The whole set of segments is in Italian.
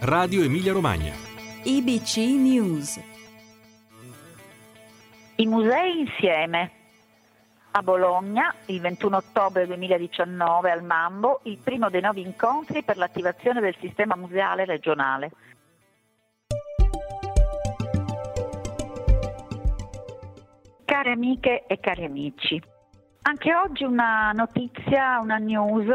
Radio Emilia Romagna. IBC News. I musei insieme. A Bologna, il 21 ottobre 2019 al Mambo, il primo dei nuovi incontri per l'attivazione del sistema museale regionale. Care amiche e cari amici, anche oggi una notizia, una news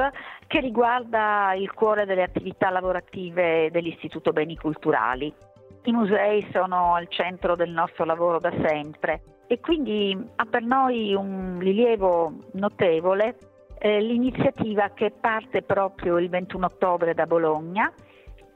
che riguarda il cuore delle attività lavorative dell'Istituto Beni Culturali. I musei sono al centro del nostro lavoro da sempre e quindi ha per noi un rilievo notevole eh, l'iniziativa che parte proprio il 21 ottobre da Bologna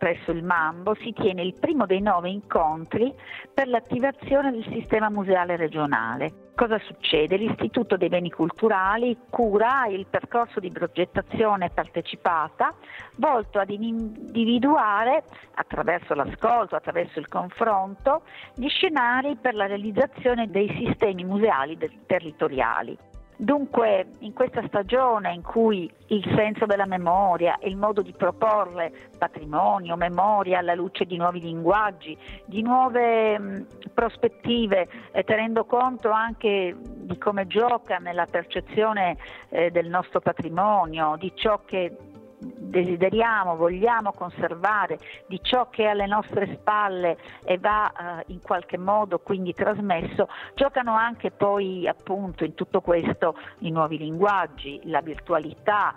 presso il Mambo si tiene il primo dei nove incontri per l'attivazione del sistema museale regionale. Cosa succede? L'Istituto dei Beni Culturali cura il percorso di progettazione partecipata volto ad individuare, attraverso l'ascolto, attraverso il confronto, gli scenari per la realizzazione dei sistemi museali territoriali. Dunque, in questa stagione in cui il senso della memoria e il modo di proporre patrimonio, memoria alla luce di nuovi linguaggi, di nuove mh, prospettive, eh, tenendo conto anche di come gioca nella percezione eh, del nostro patrimonio, di ciò che desideriamo, vogliamo conservare, di ciò che è alle nostre spalle e va eh, in qualche modo quindi trasmesso, giocano anche poi appunto in tutto questo i nuovi linguaggi, la virtualità,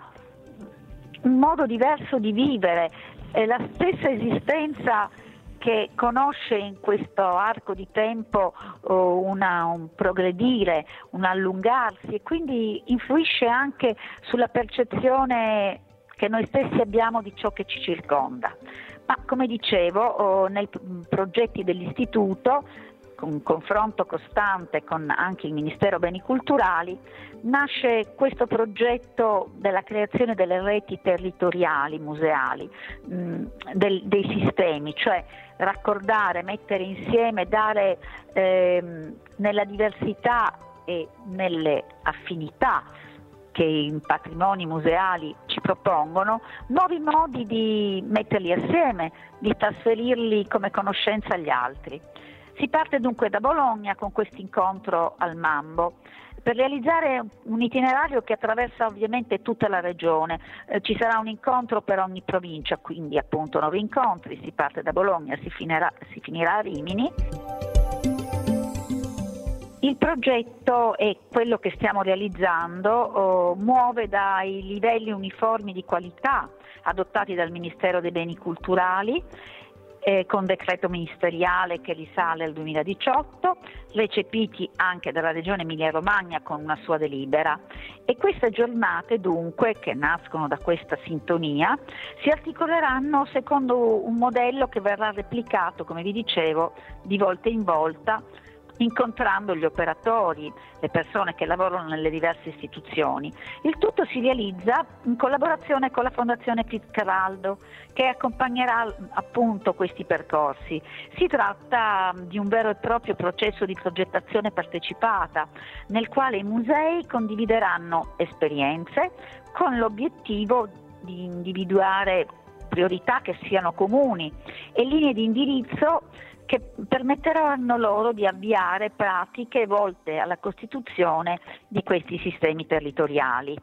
un modo diverso di vivere, eh, la stessa esistenza che conosce in questo arco di tempo uh, una, un progredire, un allungarsi e quindi influisce anche sulla percezione che noi stessi abbiamo di ciò che ci circonda. Ma come dicevo, oh, nei progetti dell'Istituto, con confronto costante con anche il Ministero Beni Culturali, nasce questo progetto della creazione delle reti territoriali museali, dei sistemi, cioè raccordare, mettere insieme, dare ehm, nella diversità e nelle affinità che i patrimoni museali ci propongono, nuovi modi di metterli assieme, di trasferirli come conoscenza agli altri. Si parte dunque da Bologna con questo incontro al Mambo per realizzare un itinerario che attraversa ovviamente tutta la regione. Eh, ci sarà un incontro per ogni provincia, quindi appunto nuovi incontri, si parte da Bologna, si finirà, si finirà a Rimini. Il progetto è quello che stiamo realizzando, oh, muove dai livelli uniformi di qualità adottati dal Ministero dei Beni Culturali eh, con decreto ministeriale che risale al 2018, recepiti anche dalla Regione Emilia-Romagna con una sua delibera. E queste giornate dunque, che nascono da questa sintonia, si articoleranno secondo un modello che verrà replicato, come vi dicevo, di volta in volta incontrando gli operatori, le persone che lavorano nelle diverse istituzioni. Il tutto si realizza in collaborazione con la Fondazione Fitzcarraldo che accompagnerà appunto questi percorsi. Si tratta di un vero e proprio processo di progettazione partecipata nel quale i musei condivideranno esperienze con l'obiettivo di individuare priorità che siano comuni e linee di indirizzo che permetteranno loro di avviare pratiche volte alla costituzione di questi sistemi territoriali.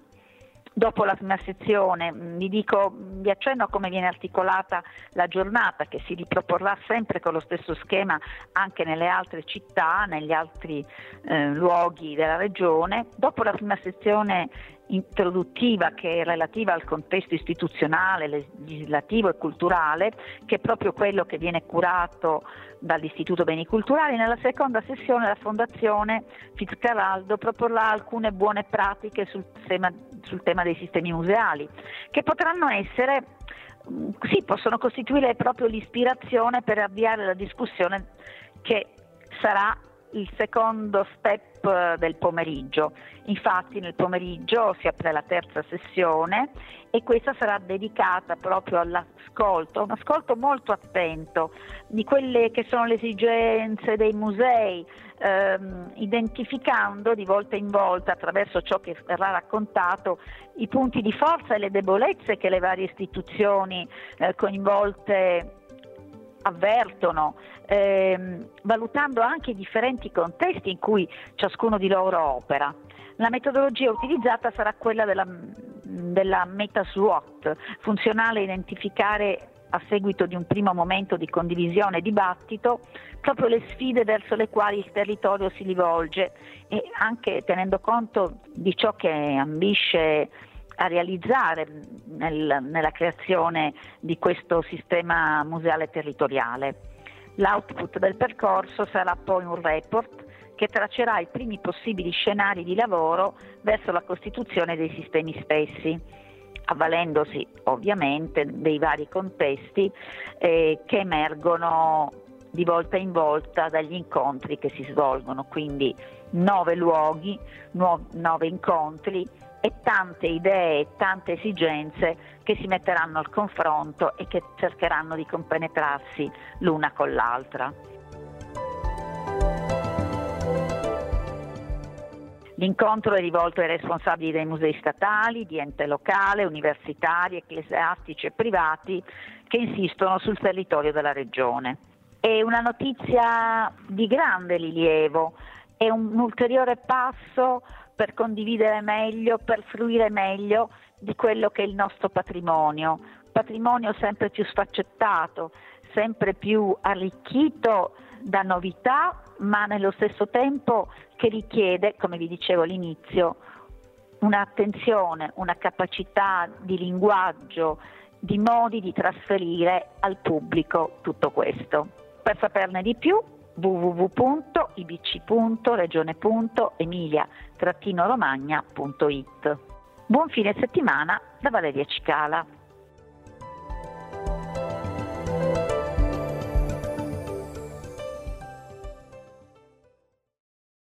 Dopo la prima sezione mm, vi, dico, vi accenno a come viene articolata la giornata che si riproporrà sempre con lo stesso schema anche nelle altre città, negli altri eh, luoghi della regione. Dopo la prima sezione introduttiva che è relativa al contesto istituzionale, legislativo e culturale, che è proprio quello che viene curato dall'Istituto Beni Culturali. Nella seconda sessione la Fondazione Fitzcarraldo proporrà alcune buone pratiche sul tema, sul tema dei sistemi museali, che potranno essere mm, sì, possono costituire proprio l'ispirazione per avviare la discussione che sarà il secondo step eh, del pomeriggio. Infatti nel pomeriggio si apre la terza sessione e questa sarà dedicata proprio all'ascolto, un ascolto molto attento di quelle che sono le esigenze dei musei, ehm, identificando di volta in volta attraverso ciò che verrà raccontato i punti di forza e le debolezze che le varie istituzioni eh, coinvolte avvertono, ehm, valutando anche i differenti contesti in cui ciascuno di loro opera. La metodologia utilizzata sarà quella della, della meta SWOT, funzionale a identificare a seguito di un primo momento di condivisione e dibattito proprio le sfide verso le quali il territorio si rivolge e anche tenendo conto di ciò che ambisce a realizzare nel, nella creazione di questo sistema museale territoriale. L'output del percorso sarà poi un report che traccerà i primi possibili scenari di lavoro verso la costituzione dei sistemi stessi, avvalendosi ovviamente dei vari contesti eh, che emergono di volta in volta dagli incontri che si svolgono, quindi nove luoghi, nove incontri e tante idee e tante esigenze che si metteranno al confronto e che cercheranno di compenetrarsi l'una con l'altra. L'incontro è rivolto ai responsabili dei musei statali, di ente locale, universitari, ecclesiastici e privati che insistono sul territorio della regione. È una notizia di grande rilievo, è un ulteriore passo per condividere meglio, per fruire meglio di quello che è il nostro patrimonio, patrimonio sempre più sfaccettato, sempre più arricchito da novità, ma nello stesso tempo che richiede, come vi dicevo all'inizio, un'attenzione, una capacità di linguaggio, di modi di trasferire al pubblico tutto questo. Per saperne di più www.ibc.regione.emilia-romagna.it. Buon fine settimana da Valeria Cicala.